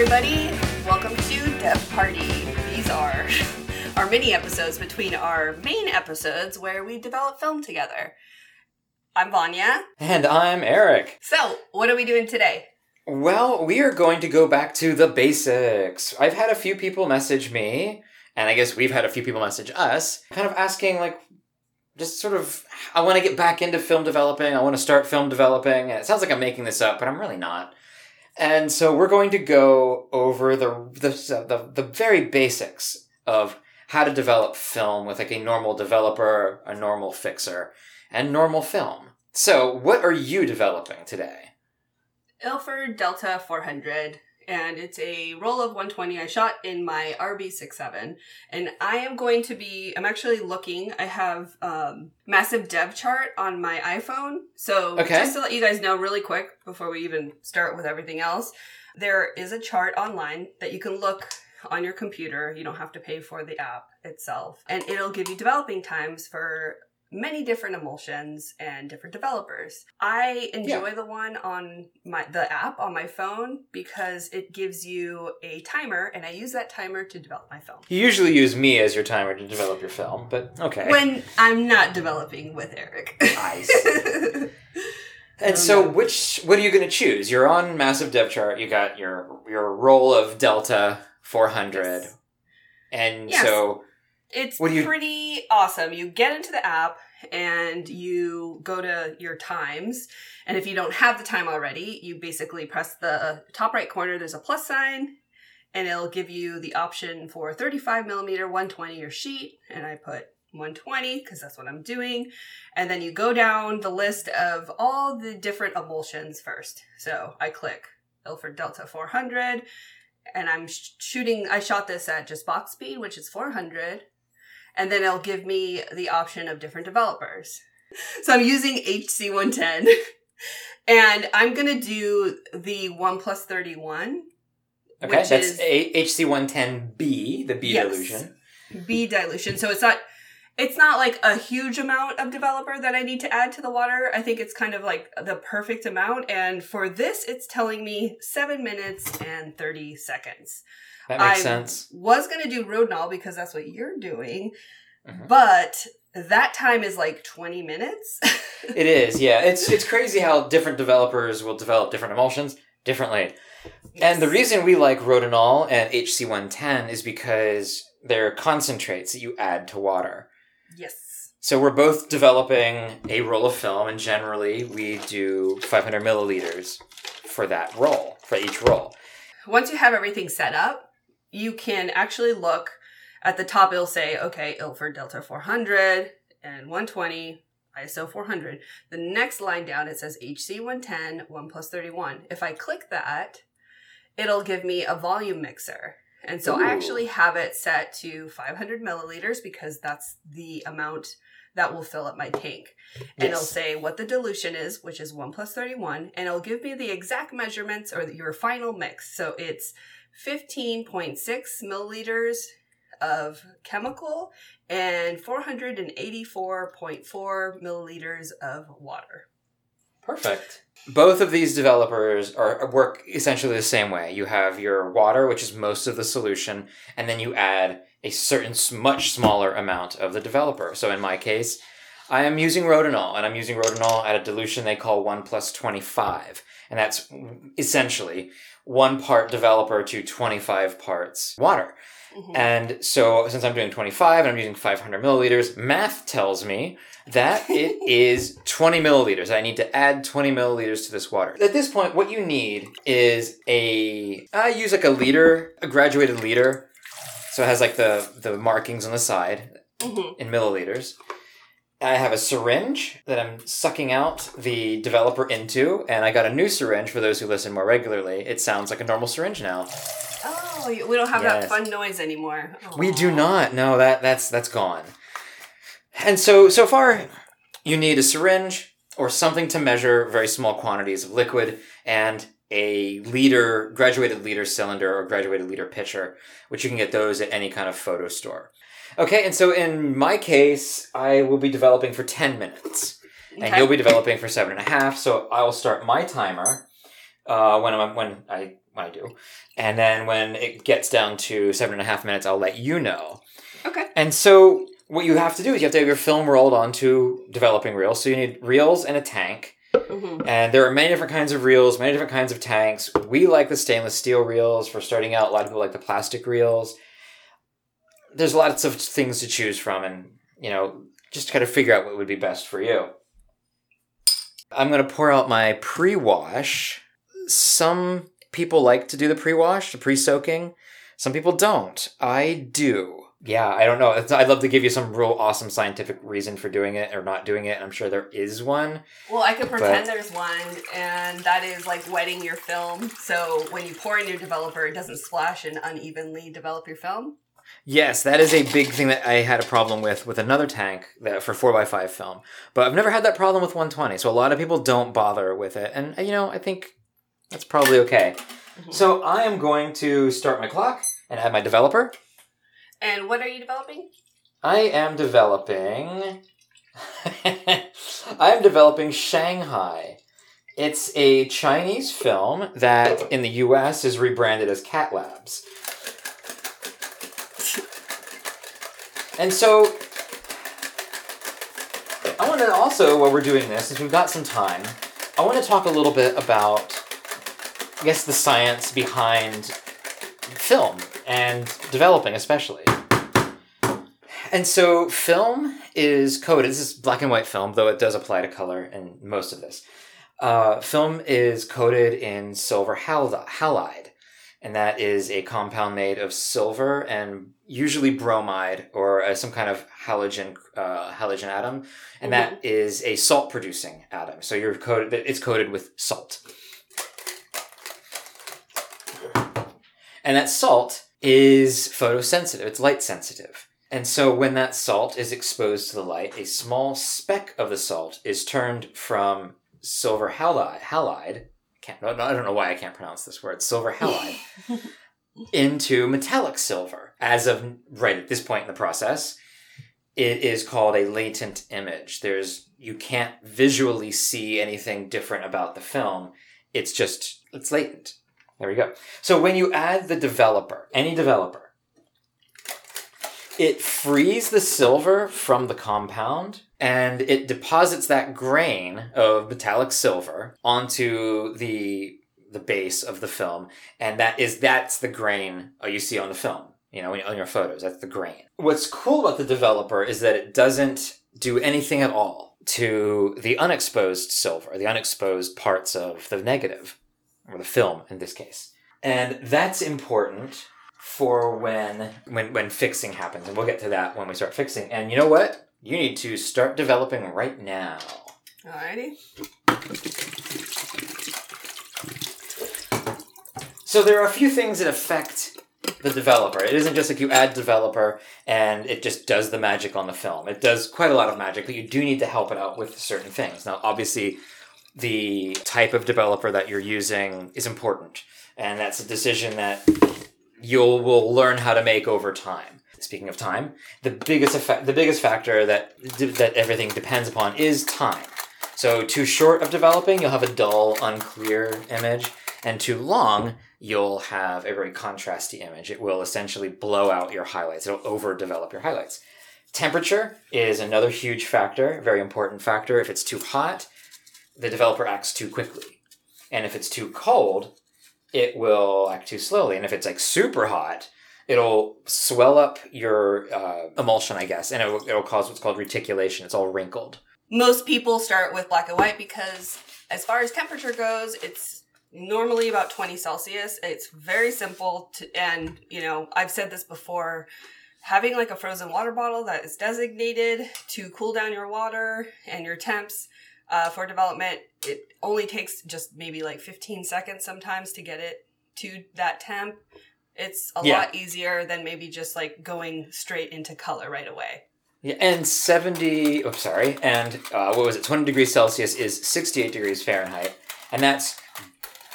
everybody. Welcome to Dev Party. These are our mini episodes between our main episodes where we develop film together. I'm Vanya. And I'm Eric. So, what are we doing today? Well, we are going to go back to the basics. I've had a few people message me, and I guess we've had a few people message us, kind of asking, like, just sort of, I want to get back into film developing. I want to start film developing. And it sounds like I'm making this up, but I'm really not. And so we're going to go over the, the, the, the very basics of how to develop film with like a normal developer, a normal fixer, and normal film. So, what are you developing today? Ilford Delta 400, and it's a roll of 120 I shot in my RB67. And I am going to be, I'm actually looking, I have um, massive dev chart on my iPhone. So, Okay. just to let you guys know really quick before we even start with everything else, there is a chart online that you can look on your computer. You don't have to pay for the app itself. And it'll give you developing times for many different emulsions and different developers. I enjoy the one on my the app on my phone because it gives you a timer and I use that timer to develop my film. You usually use me as your timer to develop your film, but okay. When I'm not developing with Eric. Nice. and so, um, which what are you going to choose? You're on massive dev chart. You got your your roll of Delta 400, Yes. and Yes. so It's you- pretty awesome. You get into the app and you go to your times. And if you don't have the time already, you basically press the top right corner, there's a plus sign, and it'll give you the option for 35 millimeter, 120 or sheet. And I put 120 because that's what I'm doing. And then you go down the list of all the different emulsions first. So I click Ilford Delta 400 and I'm shooting, I shot this at just box speed, which is 400 and then it'll give me the option of different developers. So I'm using HC110 and I'm going to do the 1 plus 31 okay, that's is- HC110B, the B Yes. dilution. B dilution. So it's not it's not like a huge amount of developer that I need to add to the water. I think it's kind of like the perfect amount and for this it's telling me 7 minutes and 30 seconds. That makes I sense. was going to do Rodinal because that's what you're doing, Mhm. but that time is like 20 minutes. It is, yeah. It's it's crazy how different developers will develop different emulsions differently. And the reason we like Rodinal and HC110 is because they're concentrates that you add to water. Yes. So we're both developing a roll of film, and generally we do 500 milliliters for that roll, for each roll. Once you have everything set up, you can actually look at the top. It'll say, okay, Ilford Delta 400 and 120, ISO 400. The next line down, it says HC 110, 1 plus 31. If I click that, it'll give me a volume mixer. And so I actually have it set to 500 milliliters because that's the amount that will fill up my tank. And it'll say what the dilution is, which is 1 plus 31, and it'll give me the exact measurements or your final mix. So it's 15.6 milliliters of chemical and 484.4 milliliters of water. Perfect. Both of these developers are work essentially the same way. You have your water, which is most of the solution, and then you add a certain much smaller amount of the developer. So in my case, I am using Rodinal, and I'm using Rodinal at a dilution they call 1 plus 25. And that's essentially one part developer to 25 parts water. Mhm. And so, since I'm doing 25 and I'm using 500 milliliters, math tells me that it is 20 milliliters. I need to add 20 milliliters to this water. At this point, what you need is a. I use like a liter, a graduated liter. So it has like the, the markings on the side Mhm. in milliliters. I have a syringe that I'm sucking out the developer into, and I got a new syringe for those who listen more regularly. It sounds like a normal syringe now. Oh, we don't have that fun noise anymore. We do not. No, that that's that's gone. And so so far, you need a syringe or something to measure very small quantities of liquid and a liter graduated liter cylinder or graduated liter pitcher, which you can get those at any kind of photo store. Okay, and so in my case, I will be developing for ten minutes, and you'll be developing for seven and a half. So I will start my timer uh, when I'm when I I do. And then when it gets down to seven and a half minutes, I'll let you know. Okay. And so what you have to do is you have to have your film rolled onto developing reels. So you need reels and a tank. hmm And there are many different kinds of reels, many different kinds of tanks. We like the stainless steel reels for starting out. A lot of people like the plastic reels. There's lots of things to choose from, and you know, just kind of figure out what would be best for you. I'm going to pour out my pre wash. Some people like to do the pre wash, the pre soaking. Some people don't. I do. Yeah, I don't know. It's, I'd love to give you some real awesome scientific reason for doing it or not doing it. I'm sure there is one. Well, I could pretend But- there's one, and that is like wetting your film. So when you pour in your developer, it doesn't splash and unevenly develop your film. Yes, that is a big thing that I had a problem with with another tank that for 4x5 film. But I've never had that problem with 120. So a lot of people don't bother with it. And, you know, I think that's probably okay. Mhm. So I am going to start my clock and add my developer. And what are you developing? I am developing. I am developing Shanghai. It's a Chinese film that in the US is rebranded as Cat Labs. And so, I want to also, while we're doing this, since we've got some time, I want to talk a little bit about, I guess, the science behind film and developing, especially. And so, film is coded. This is black and white film, though it does apply to color in most of this. Uh, film is coated in silver halide, and that is a compound made of silver and usually bromide or uh, some kind of halogen uh, halogen atom, and that is a salt producing atom. So you're coated. It's coated with salt, and that salt is photosensitive. It's light sensitive. And so when that salt is exposed to the light, a small speck of the salt is turned from silver halide, halide can't, I don't know why I can't pronounce this word, silver halide, into metallic silver. As of right at this point in the process, it is called a latent image. There's you can't visually see anything different about the film. It's just it's latent. There we go. So when you add the developer, any developer, it frees the silver from the compound and it deposits that grain of metallic silver onto the the base of the film and that is that's the grain uh, you see on the film you know on your photos that's the grain. What's cool about the developer is that it doesn't do anything at all to the unexposed silver the unexposed parts of the negative or the film in this case. And that's important for when when when fixing happens and we'll get to that when we start fixing. And you know what you need to start developing right now Alrighty. so there are a few things that affect the developer it isn't just like you add developer and it just does the magic on the film it does quite a lot of magic but you do need to help it out with certain things now obviously the type of developer that you're using is important and that's a decision that you'll will learn how to make over time. Speaking of time, the biggest effect, the biggest factor that that everything depends upon is time. So too short of developing, you'll have a dull, unclear image, and too long, you'll have a very contrasty image. It will essentially blow out your highlights. It'll overdevelop your highlights. Temperature is another huge factor, very important factor. If it's too hot, the developer acts too quickly. And if it's too cold, it will act too slowly. And if it's like super hot, it'll swell up your uh, emulsion, I guess, and it'll, it'll cause what's called reticulation. It's all wrinkled. Most people start with black and white because, as far as temperature goes, it's normally about 20 Celsius. It's very simple to, and you know, I've said this before. Having like a frozen water bottle that is designated to cool down your water and your temps uh, for development, it only takes just maybe like 15 seconds sometimes to get it to that temp. It's a Yeah. lot easier than maybe just like going straight into color right away. Yeah, and 70, oh, sorry, and uh, what was it, 20 degrees Celsius is 68 degrees Fahrenheit. And that's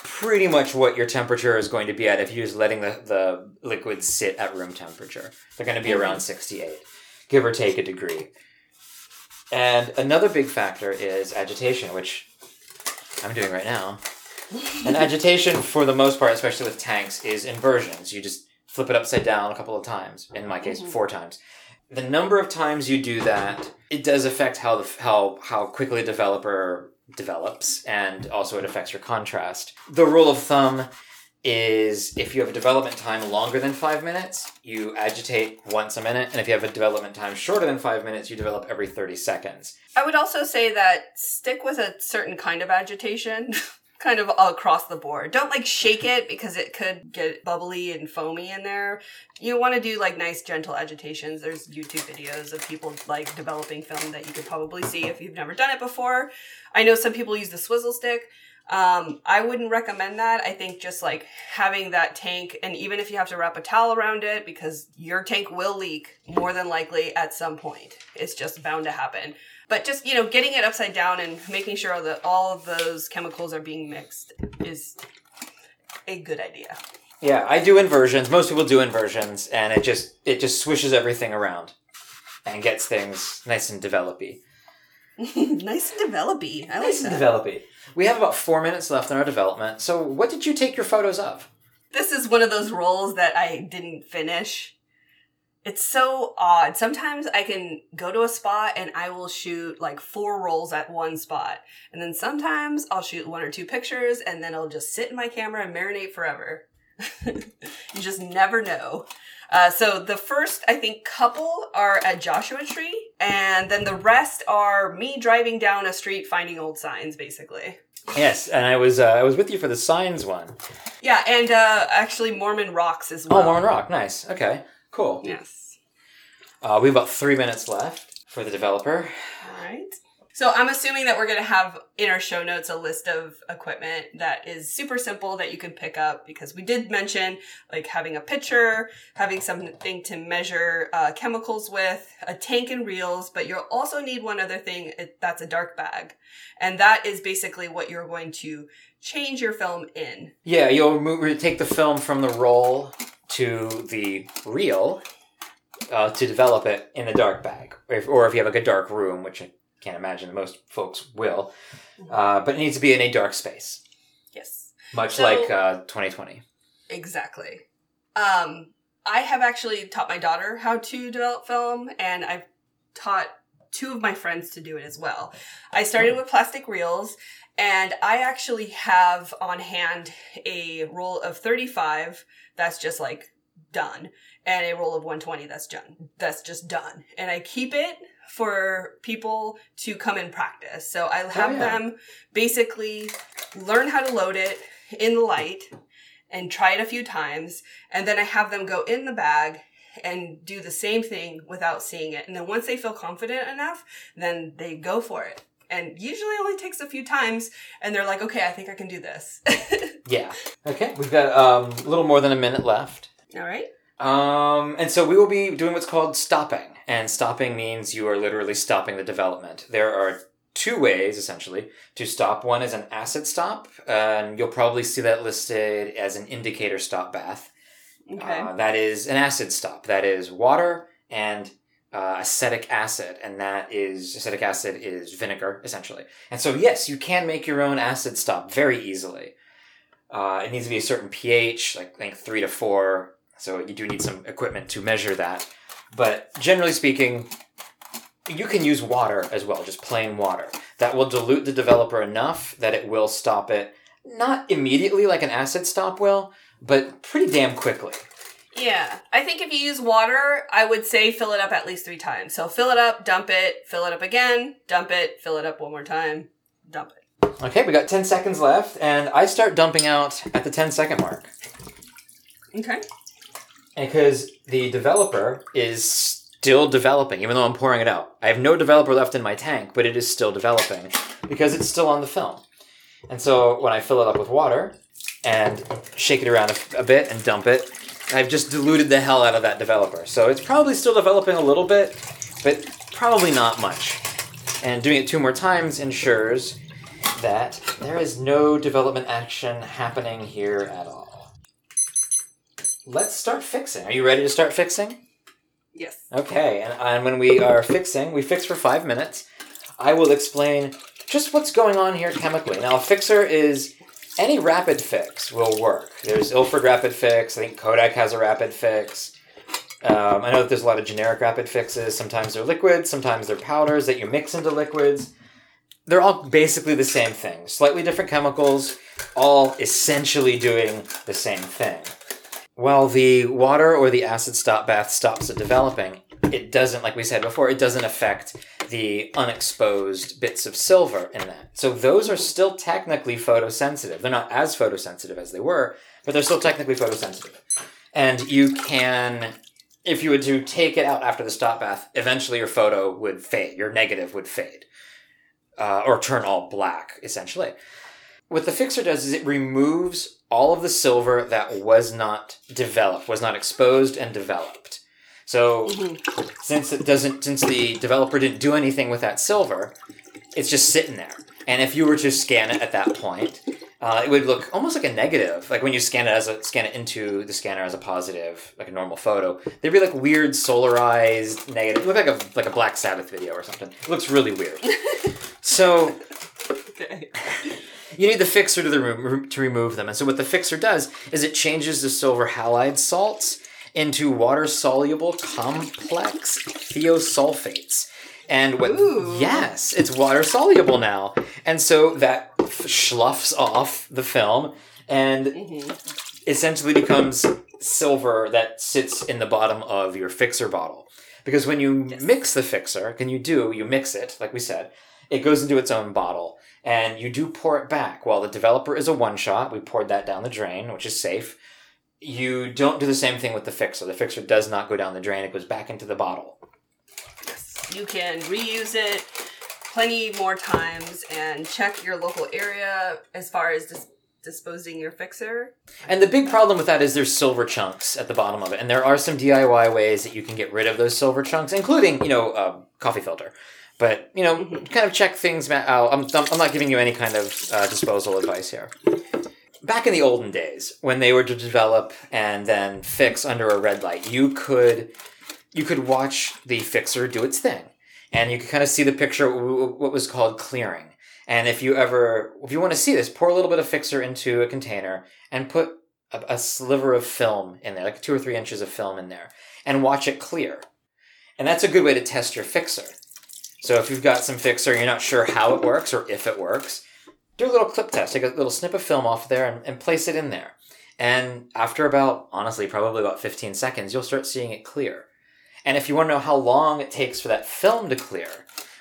pretty much what your temperature is going to be at if you're just letting the, the liquids sit at room temperature. They're going to be around 68, give or take a degree. And another big factor is agitation, which I'm doing right now. And agitation, for the most part, especially with tanks, is inversions. You just flip it upside down a couple of times. In my case, Mhm. four times. The number of times you do that, it does affect how the how how quickly a developer develops, and also it affects your contrast. The rule of thumb is if you have a development time longer than five minutes, you agitate once a minute, and if you have a development time shorter than five minutes, you develop every thirty seconds. I would also say that stick with a certain kind of agitation, kind of across the board. Don't like shake it because it could get bubbly and foamy in there. You want to do like nice, gentle agitations. There's YouTube videos of people like developing film that you could probably see if you've never done it before. I know some people use the swizzle stick. Um, I wouldn't recommend that. I think just like having that tank, and even if you have to wrap a towel around it, because your tank will leak more than likely at some point. It's just bound to happen. But just, you know, getting it upside down and making sure that all of those chemicals are being mixed is a good idea. Yeah, I do inversions. Most people do inversions, and it just it just swishes everything around and gets things nice and developy. nice and developy. I like Nice and developy. We have about four minutes left in our development. So, what did you take your photos of? this is one of those roles that I didn't finish. It's so odd. Sometimes I can go to a spot and I will shoot like four rolls at one spot. And then sometimes I'll shoot one or two pictures and then I'll just sit in my camera and marinate forever. you just never know. Uh, so the first, I think, couple are at Joshua Tree, and then the rest are me driving down a street finding old signs, basically. Yes, and I was uh, I was with you for the signs one. Yeah, and uh, actually Mormon Rocks as well. Oh, Mormon Rock. Nice. Okay. Cool. Yes. Uh, we have about three minutes left for the developer. All right. So I'm assuming that we're going to have in our show notes a list of equipment that is super simple that you can pick up because we did mention like having a pitcher, having something to measure uh, chemicals with, a tank and reels, but you'll also need one other thing that's a dark bag. And that is basically what you're going to change your film in. Yeah, you'll move, take the film from the roll to the reel uh, to develop it in a dark bag, or if, or if you have like a dark room, which can't imagine that most folks will. Uh, but it needs to be in a dark space, Yes. much So- like uh, 2020. Exactly. Um, I have actually taught my daughter how to develop film, and I've taught two of my friends to do it as well. I started with plastic reels, and I actually have on hand a roll of 35 that's just like done, and a roll of 120 that's done. That's just done, and I keep it for people to come and practice. So I have yeah. them basically learn how to load it in the light and try it a few times and then I have them go in the bag and do the same thing without seeing it. And then once they feel confident enough, then they go for it. And usually it only takes a few times and they're like, okay, I think I can do this. Yeah. Okay, we've got um, a little more than a minute left. All right. Um, and so we will be doing what's called stopping. And stopping means you are literally stopping the development. There are two ways, essentially, to stop. One is an acid stop, and you'll probably see that listed as an indicator stop bath. Okay. Uh, that is an acid stop. That is water and uh, acetic acid, and that is acetic acid is vinegar, essentially. And so, yes, you can make your own acid stop very easily. Uh, it needs to be a certain pH, like I think three to four. So you do need some equipment to measure that. But generally speaking, you can use water as well, just plain water. That will dilute the developer enough that it will stop it, not immediately like an acid stop will, but pretty damn quickly. yeah. I think if you use water, I would say fill it up at least three times. So fill it up, dump it, fill it up again, dump it, fill it up one more time, dump it. Okay, we got 10 seconds left, and I start dumping out at the 10 second mark. Okay. Because the developer is still developing, even though I'm pouring it out. I have no developer left in my tank, but it is still developing because it's still on the film. And so when I fill it up with water and shake it around a, a bit and dump it, I've just diluted the hell out of that developer. So it's probably still developing a little bit, but probably not much. And doing it two more times ensures that there is no development action happening here at all. Let's start fixing. Are you ready to start fixing? Yes. Okay, and, and when we are fixing, we fix for five minutes. I will explain just what's going on here chemically. Now, a fixer is any rapid fix will work. There's Ilford Rapid Fix. I think Kodak has a rapid fix. Um, I know that there's a lot of generic rapid fixes. Sometimes they're liquids, sometimes they're powders that you mix into liquids. They're all basically the same thing. Slightly different chemicals, all essentially doing the same thing. While the water or the acid stop bath stops it developing, it doesn't, like we said before, it doesn't affect the unexposed bits of silver in that. So those are still technically photosensitive. They're not as photosensitive as they were, but they're still technically photosensitive. And you can, if you were to take it out after the stop bath, eventually your photo would fade, your negative would fade, uh, or turn all black, essentially. What the fixer does is it removes all of the silver that was not developed, was not exposed and developed. So since it doesn't, since the developer didn't do anything with that silver, it's just sitting there. And if you were to scan it at that point, uh, it would look almost like a negative. Like when you scan it as a scan it into the scanner as a positive, like a normal photo, there'd be like weird solarized negative. It look like a like a Black Sabbath video or something. It looks really weird. so Okay. you need the fixer to, the remo- to remove them. And so what the fixer does is it changes the silver halide salts into water soluble complex thiosulfates. And what Ooh. yes, it's water soluble now. And so that f- schluffs off the film and Mhm. essentially becomes silver that sits in the bottom of your fixer bottle. Because when you Yes. mix the fixer, can you do, you mix it, like we said, it goes into its own bottle. And you do pour it back. While the developer is a one shot, we poured that down the drain, which is safe. You don't do the same thing with the fixer. The fixer does not go down the drain, it goes back into the bottle. Yes, You can reuse it plenty more times and check your local area as far as dis- disposing your fixer. And the big problem with that is there's silver chunks at the bottom of it, and there are some DIY ways that you can get rid of those silver chunks, including you know a coffee filter. But you know, kind of check things out. I'm, I'm not giving you any kind of uh, disposal advice here. Back in the olden days, when they were to develop and then fix under a red light, you could you could watch the fixer do its thing, and you could kind of see the picture what was called clearing. And if you ever, if you want to see this, pour a little bit of fixer into a container and put a, a sliver of film in there, like two or three inches of film in there, and watch it clear. And that's a good way to test your fixer. So if you've got some fixer, you're not sure how it works or if it works, do a little clip test. Take a little snip of film off there and, and place it in there. And after about, honestly, probably about 15 seconds, you'll start seeing it clear. And if you want to know how long it takes for that film to clear,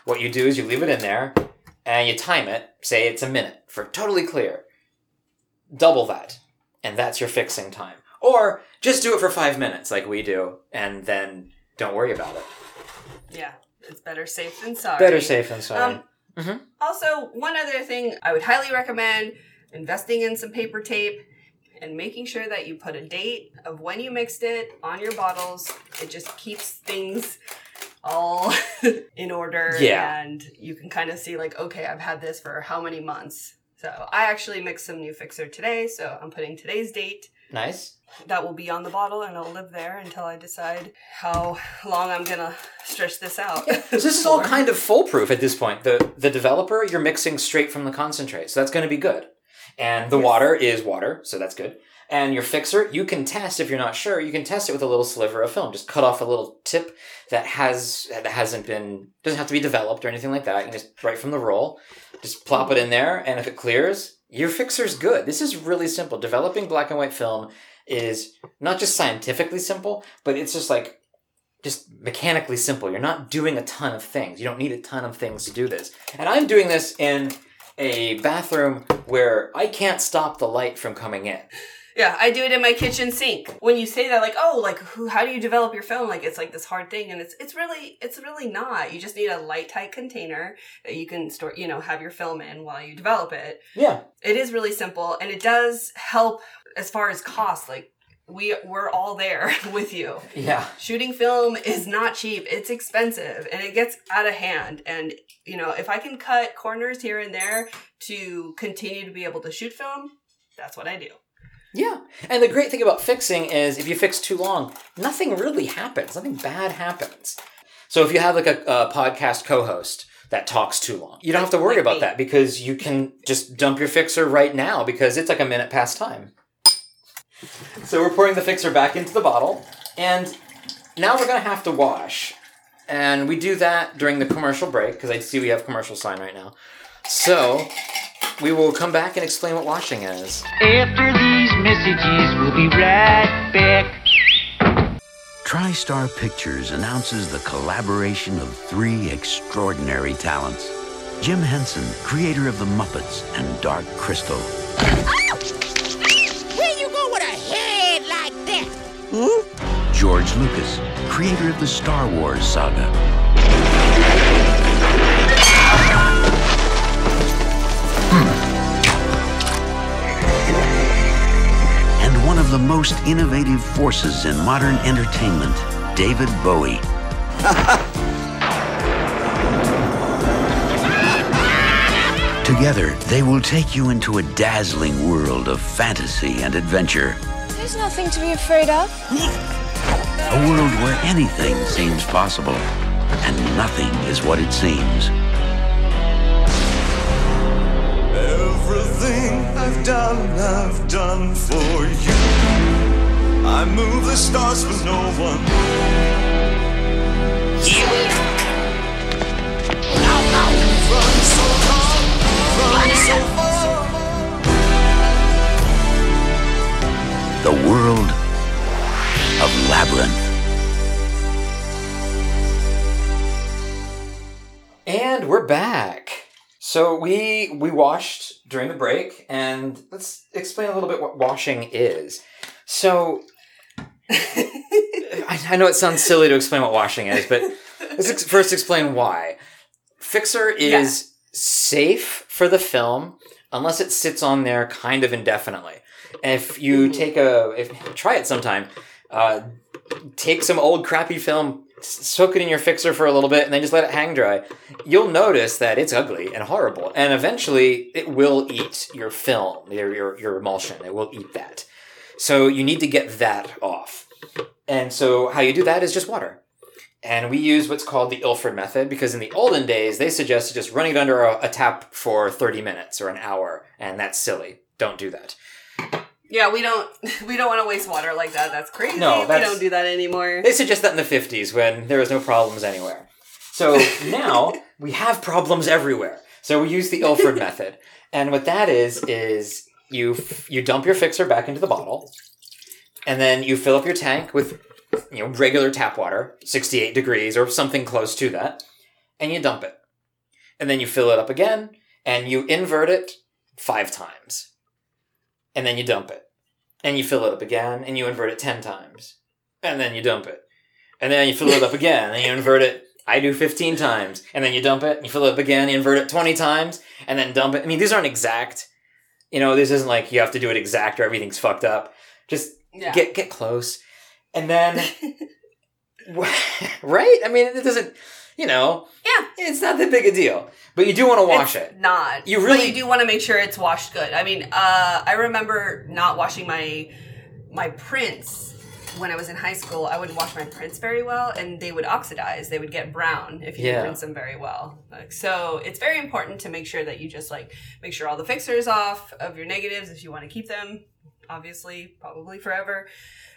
what you do is you leave it in there and you time it, say it's a minute for totally clear. Double that, and that's your fixing time. Or just do it for five minutes like we do, and then don't worry about it. Yeah, it's better safe than sorry. Better safe than sorry. Um, Also, one other thing I would highly recommend investing in some paper tape and making sure that you put a date of when you mixed it on your bottles. It just keeps things all in order Yeah. and you can kind of see like okay, I've had this for how many months. So, I actually mixed some new fixer today, so I'm putting today's date nice. That will be on the bottle and it'll live there until I decide how long I'm to stretch this out. So this is all kind of foolproof at this point. The the developer, you're mixing straight from the concentrate, so that's going to be good. And the Yes. water is water, so that's good. And your fixer, you can test if you're not sure. You can test it with a little sliver of film. Just cut off a little tip that has that hasn't been doesn't have to be developed or anything like that. You can just right from the roll, just plop it in there, and if it clears, your fixer's good. This is really simple. Developing black and white film is not just scientifically simple, but it's just like just mechanically simple. You're not doing a ton of things. You don't need a ton of things to do this. And I'm doing this in a bathroom where I can't stop the light from coming in. Yeah, I do it in my kitchen sink. When you say that, like, oh, like, who, how do you develop your film? Like, it's like this hard thing, and it's it's really it's really not. You just need a light tight container that you can store, you know, have your film in while you develop it. Yeah. It is really simple, and it does help as far as cost. Like, we we're all there with you. Yeah. Shooting film is not cheap. It's expensive, and it gets out of hand. And you know, if I can cut corners here and there to continue to be able to shoot film, that's what I do. Yeah. And the great thing about fixing is if you fix too long, nothing really happens. Nothing bad happens. So if you have like a, a podcast co-host that talks too long. You don't have to worry about that because you can just dump your fixer right now because it's like a minute past time. So we're pouring the fixer back into the bottle, and now we're gonna have to wash. And we do that during the commercial break because I see we have commercial sign right now. So we will come back and explain what washing is. After these messages, we'll be right back. TriStar Pictures announces the collaboration of three extraordinary talents. Jim Henson, creator of The Muppets and Dark Crystal. Where you go with a head like that? George Lucas, creator of the Star Wars saga. The most innovative forces in modern entertainment, David Bowie. Together, they will take you into a dazzling world of fantasy and adventure. There's nothing to be afraid of. A world where anything seems possible and nothing is what it seems. Everything I've done, I've done for you. I move the stars for no one. Run So we we washed during the break, and let's explain a little bit what washing is. So I, I know it sounds silly to explain what washing is, but let's ex- first explain why. Fixer is safe for the film unless it sits on there kind of indefinitely. And if you take a if try it sometime, uh, take some old crappy film, soak it in your fixer for a little bit, and then just let it hang dry. You'll notice that it's ugly and horrible, and eventually it will eat your film, your your, your emulsion. It will eat that. So you need to get that off. And so how you do that is just water. And we use what's called the Ilford method because in the olden days they suggested just running it under a, a tap for 30 minutes or an hour, and that's silly. Don't do that. Yeah, we don't we don't want to waste water like that. That's crazy. No, we don't do that anymore. They suggest that in the 50s when there was no problems anywhere. So now we have problems everywhere. So we use the Ilford method. And what that is, is you, f- you dump your fixer back into the bottle, and then you fill up your tank with you know regular tap water, 68 degrees or something close to that, and you dump it. And then you fill it up again, and you invert it five times. And then you dump it. And you fill it up again, and you invert it 10 times. And then you dump it. And then you fill it up again, and you invert it. I do 15 times. And then you dump it, and you fill it up again, you invert it 20 times, and then dump it. I mean, these aren't exact. You know, this isn't like you have to do it exact or everything's fucked up. Just Yeah. get get close. And then right? I mean, it doesn't, you know, Yeah. it's not that big a deal. But you do want to wash It's it. Not. You really. But you do want to make sure it's washed good. I mean, uh, I remember not washing my my prints when I was in high school. I wouldn't wash my prints very well, and they would oxidize. They would get brown if you Yeah. didn't rinse them very well. Like, so it's very important to make sure that you just like make sure all the fixers off of your negatives if you want to keep them. Obviously, probably forever.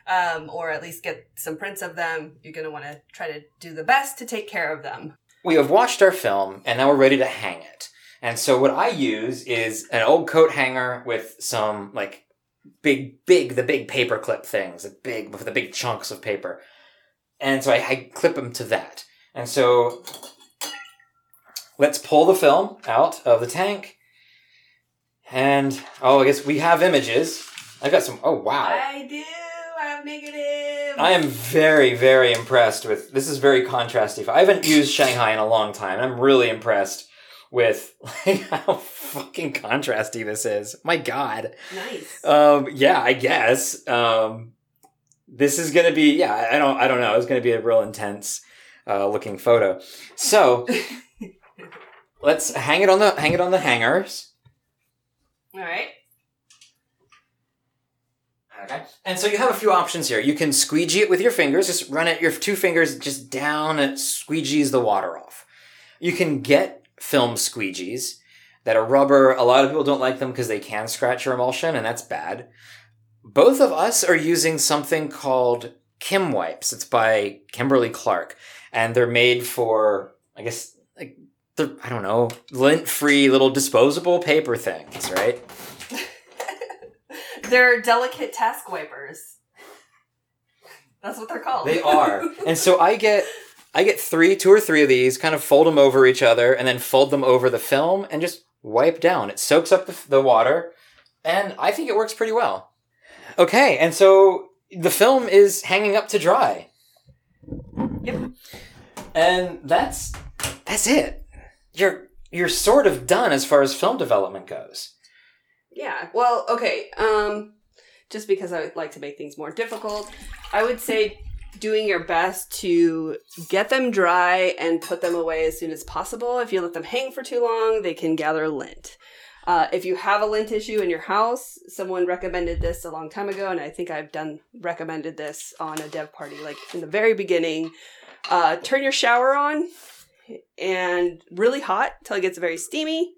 Um, or at least get some prints of them. You're gonna want to try to do the best to take care of them. We have washed our film and now we're ready to hang it. And so what I use is an old coat hanger with some like big, big, the big paper clip things, the big, with the big chunks of paper. And so I, I clip them to that. And so let's pull the film out of the tank. And oh, I guess we have images. I got some. Oh wow! I do. I have negative. I am very, very impressed with this. Is very contrasty. I haven't used Shanghai in a long time. I'm really impressed with like, how fucking contrasty this is. My God. nice. Um, yeah, I guess. Um, this is gonna be. Yeah, I- I don't. I don't know. It's gonna be a real intense uh, looking photo. So let's hang it on the hang it on the hangers. All right. Okay. And so you have a few options here. You can squeegee it with your fingers. Just run it your two fingers just down it squeegees the water off. You can get film squeegees that are rubber. A lot of people don't like them because they can scratch your emulsion, and that's bad. Both of us are using something called Kim Wipes. It's by Kimberly Clark, and they're made for, I guess, like I don't know, lint-free little disposable paper things, right? They're delicate task wipers. That's what they're called. They are. and so I get I get three, two or three of these, kind of fold them over each other, and then fold them over the film and just wipe down. It soaks up the, the water, and I think it works pretty well. Okay, and so the film is hanging up to dry. Yep. And that's that's it. You're you're sort of done as far as film development goes. Yeah. Well, okay. Um, just because I would like to make things more difficult, I would say doing your best to get them dry and put them away as soon as possible. If you let them hang for too long, they can gather lint. Uh, if you have a lint issue in your house, someone recommended this a long time ago, and I think I've done recommended this on a dev party, like in the very beginning. Uh, turn your shower on and really hot till it gets very steamy.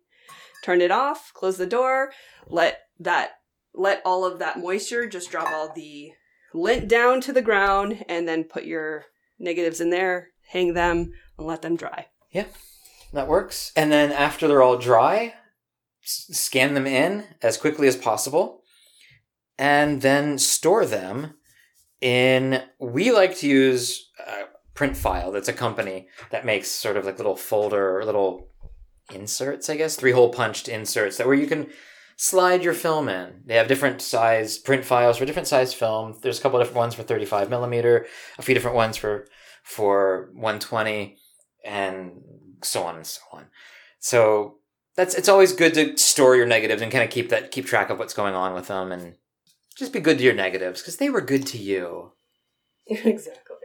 Turn it off. Close the door. Let that let all of that moisture just drop all the lint down to the ground, and then put your negatives in there. Hang them and let them dry. Yeah. That works. And then after they're all dry, s- scan them in as quickly as possible, and then store them in. We like to use uh, Print File. That's a company that makes sort of like little folder, little inserts, I guess, three hole punched inserts that where you can slide your film in. They have different size print files for different size film. There's a couple of different ones for 35 millimeter, a few different ones for for 120, and so on and so on. So that's it's always good to store your negatives and kind of keep that keep track of what's going on with them and just be good to your negatives because they were good to you. exactly.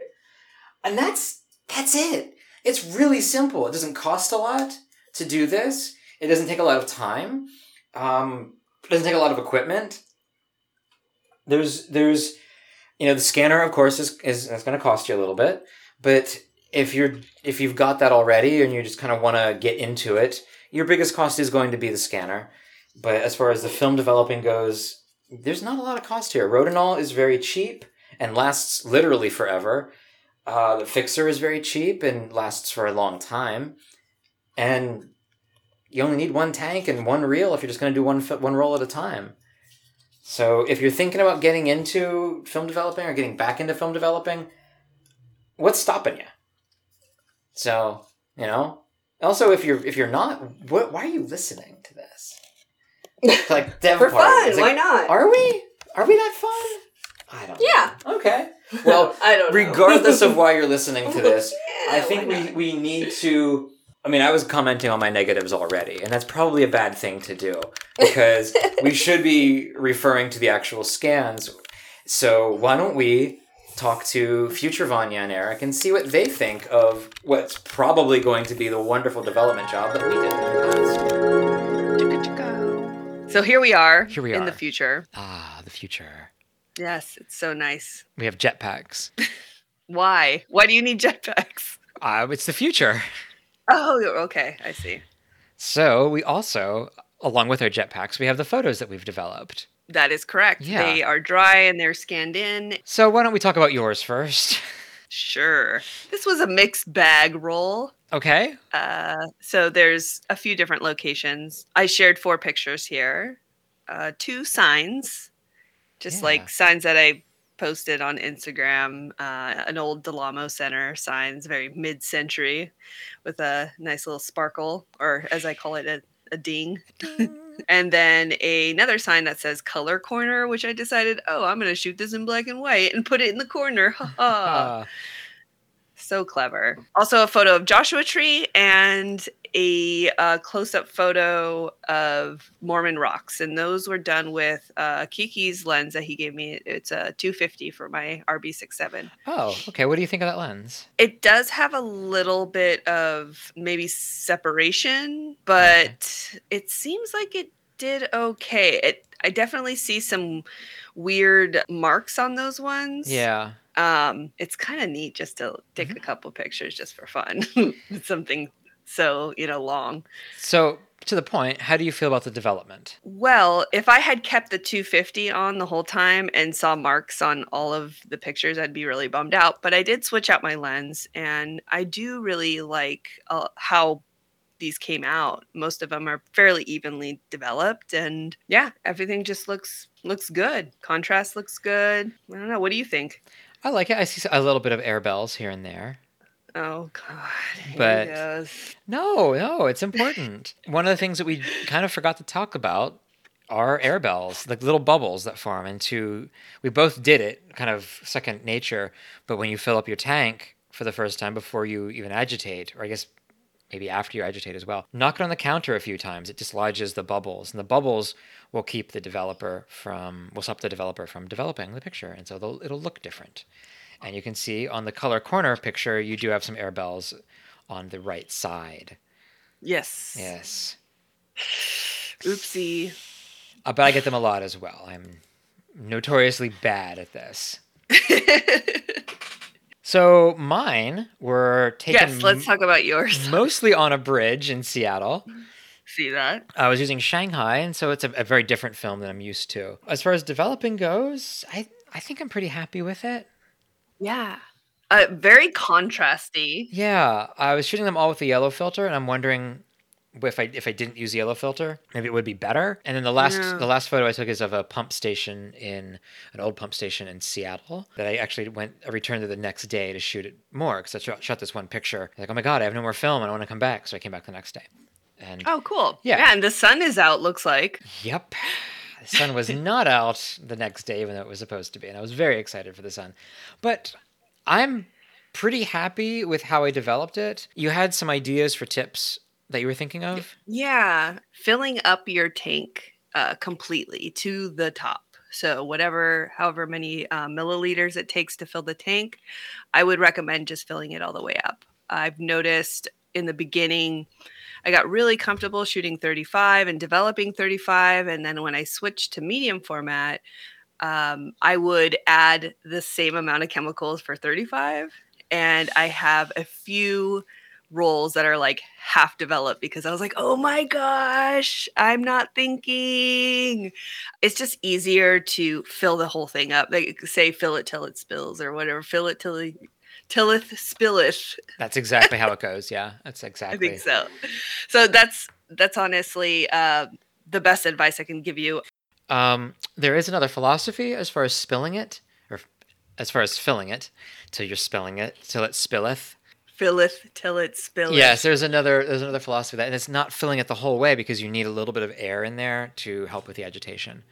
And that's that's it. It's really simple. It doesn't cost a lot to do this. It doesn't take a lot of time. Um, it doesn't take a lot of equipment. There's there's you know the scanner of course is is, is going to cost you a little bit, but if you're if you've got that already and you just kind of want to get into it, your biggest cost is going to be the scanner. But as far as the film developing goes, there's not a lot of cost here. Rodinal is very cheap and lasts literally forever. Uh, the fixer is very cheap and lasts for a long time, and you only need one tank and one reel if you're just going to do one one roll at a time. So if you're thinking about getting into film developing or getting back into film developing, what's stopping you? So you know. Also, if you're if you're not, what, why are you listening to this? Like dev For fun, like, why not? Are we? Are we that fun? I don't. know. Yeah. Okay. Well, I don't know. regardless of why you're listening to this, Yeah, I think we, we need to. I mean, I was commenting on my negatives already, and that's probably a bad thing to do because we should be referring to the actual scans. So why don't we talk to future Vanya and Eric and see what they think of what's probably going to be the wonderful development job that we did. In the past. So here we are. Here we are in are. the future. Ah, the future. Yes, it's so nice. We have jetpacks. Why? Why do you need jetpacks? Uh, it's the future. Oh, okay. I see. So we also, along with our jetpacks, we have the photos that we've developed. That is correct. Yeah. They are dry and they're scanned in. So why don't we talk about yours first? Sure. This was a mixed bag roll. okay. Uh, so there's a few different locations. I shared four pictures here. Uh, two signs, just Yeah. like signs that I posted on Instagram. Uh, an old Del Amo Center signs, very mid-century, with a nice little sparkle, or as I call it, a, a ding. and then another sign that says color corner, which I decided, oh, I'm going to shoot this in black and white and put it in the corner. Ha ha. So clever. Also, a photo of Joshua Tree and a uh, close-up photo of Mormon rocks, and those were done with uh, Kiki's lens that he gave me. It's a 250 for my RB67. oh, okay. What do you think of that lens? It does have a little bit of maybe separation, but it seems like it did okay. It I definitely see some weird marks on those ones Yeah. um it's kind of neat just to take a couple pictures just for fun something so you know long. So, to the point, how do you feel about the development? Well, if I had kept the 250 on the whole time and saw marks on all of the pictures, I'd be really bummed out. But I did switch out my lens, and I do really like uh, how these came out. Most of them are fairly evenly developed, and yeah, everything just looks looks good. Contrast looks good. I don't know. What do you think? I like it. I see a little bit of air bells here and there. Oh God! But-. No, no, it's important. One of the things that we kind of forgot to talk about are air bells, like little bubbles that form into. We both did it, kind of second nature. But when you fill up your tank for the first time before you even agitate, or I guess maybe after you agitate as well, knock it on the counter a few times. It dislodges the bubbles, and the bubbles will keep the developer from, will stop the developer from developing the picture, and so it'll look different. And you can see on the color corner picture, you do have some air bells on the right side. Yes. Yes. Oopsie. Uh, but I get them a lot as well. I'm notoriously bad at this. So mine were taken yes. Let's talk about yours. mostly on a bridge in Seattle. See that? I was using Shanghai, and so it's a, a very different film than I'm used to. As far as developing goes, I, I think I'm pretty happy with it. Yeah. Uh, very contrasty. Yeah, I was shooting them all with the yellow filter, and I'm wondering if I if I didn't use the yellow filter, maybe it would be better. And then the last Yeah. the last photo I took is of a pump station in an old pump station in Seattle that I actually went I returned to the next day to shoot it more because I shot, shot this one picture. Like, oh my god, I have no more film, and I want to come back, so I came back the next day. And Oh, cool. Yeah. Yeah, and the sun is out. Looks like. Yep. The sun was not out the next day, even though it was supposed to be. And I was very excited for the sun. But I'm pretty happy with how I developed it. You had some ideas for tips that you were thinking of? Yeah, filling up your tank uh, completely to the top. So whatever, however many uh, milliliters it takes to fill the tank, I would recommend just filling it all the way up. I've noticed in the beginning, I got really comfortable shooting 35 and developing 35, and then when I switched to medium format, um, I would add the same amount of chemicals for 35, and I have a few roles that are like half developed because I was like, oh my gosh, I'm not thinking. It's just easier to fill the whole thing up. Like say fill it till it spills or whatever. Fill it till tilleth spilleth. That's exactly how it goes. Yeah, that's exactly. I think so. So that's that's honestly uh, the best advice I can give you. Um, there is another philosophy as far as spilling it, or as far as filling it, till you're spilling it, till it spilleth. Filleth till it spilleth. Yes, there's another there's another philosophy that, and it's not filling it the whole way because you need a little bit of air in there to help with the agitation.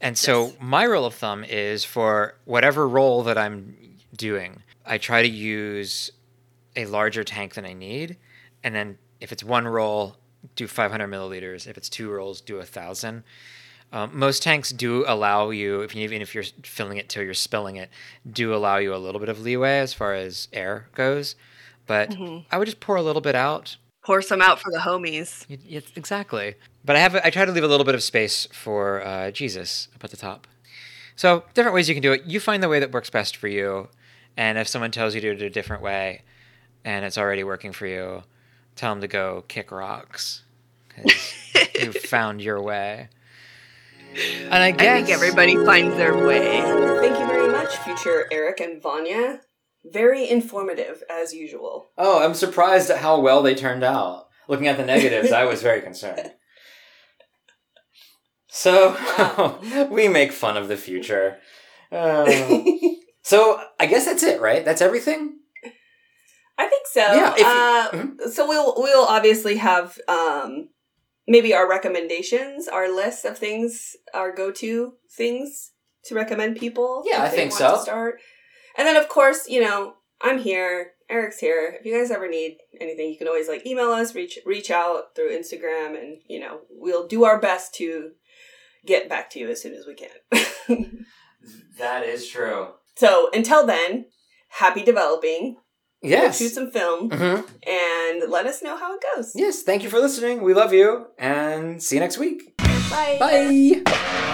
And so my rule of thumb is for whatever role that I'm doing, I try to use a larger tank than I need, and then if it's one roll, do 500 milliliters. If it's two rolls, do a thousand. Um, most tanks do allow you, if you, even if you're filling it till you're spilling it, do allow you a little bit of leeway as far as air goes. But Mhm. I would just pour a little bit out. Pour some out for the homies. Y- exactly. But I have I try to leave a little bit of space for uh, Jesus up at the top. So different ways you can do it. You find the way that works best for you, and if someone tells you to do it a different way, and it's already working for you, tell them to go kick rocks because you found your way. And I guess I think everybody finds their way. Thank you very much, future Eric and Vanya. Very informative, as usual. Oh, I'm surprised at how well they turned out. Looking at the negatives, I was very concerned. So, we make fun of the future. Uh, so, I guess that's it, right? That's everything? I think so. Yeah, if you- uh, Mhm. So we'll we'll obviously have um, maybe our recommendations, our list of things, our go to things to recommend people. Yeah, if I they think want so. To start, and then of course, you know, I'm here. Eric's here. If you guys ever need anything, you can always like email us, reach reach out through Instagram, and you know, we'll do our best to get back to you as soon as we can. That is true. So until then, happy developing. Yes. shoot some film Mhm. and let us know how it goes. Yes, thank you for listening. We love you, and see you next week. Bye. Bye.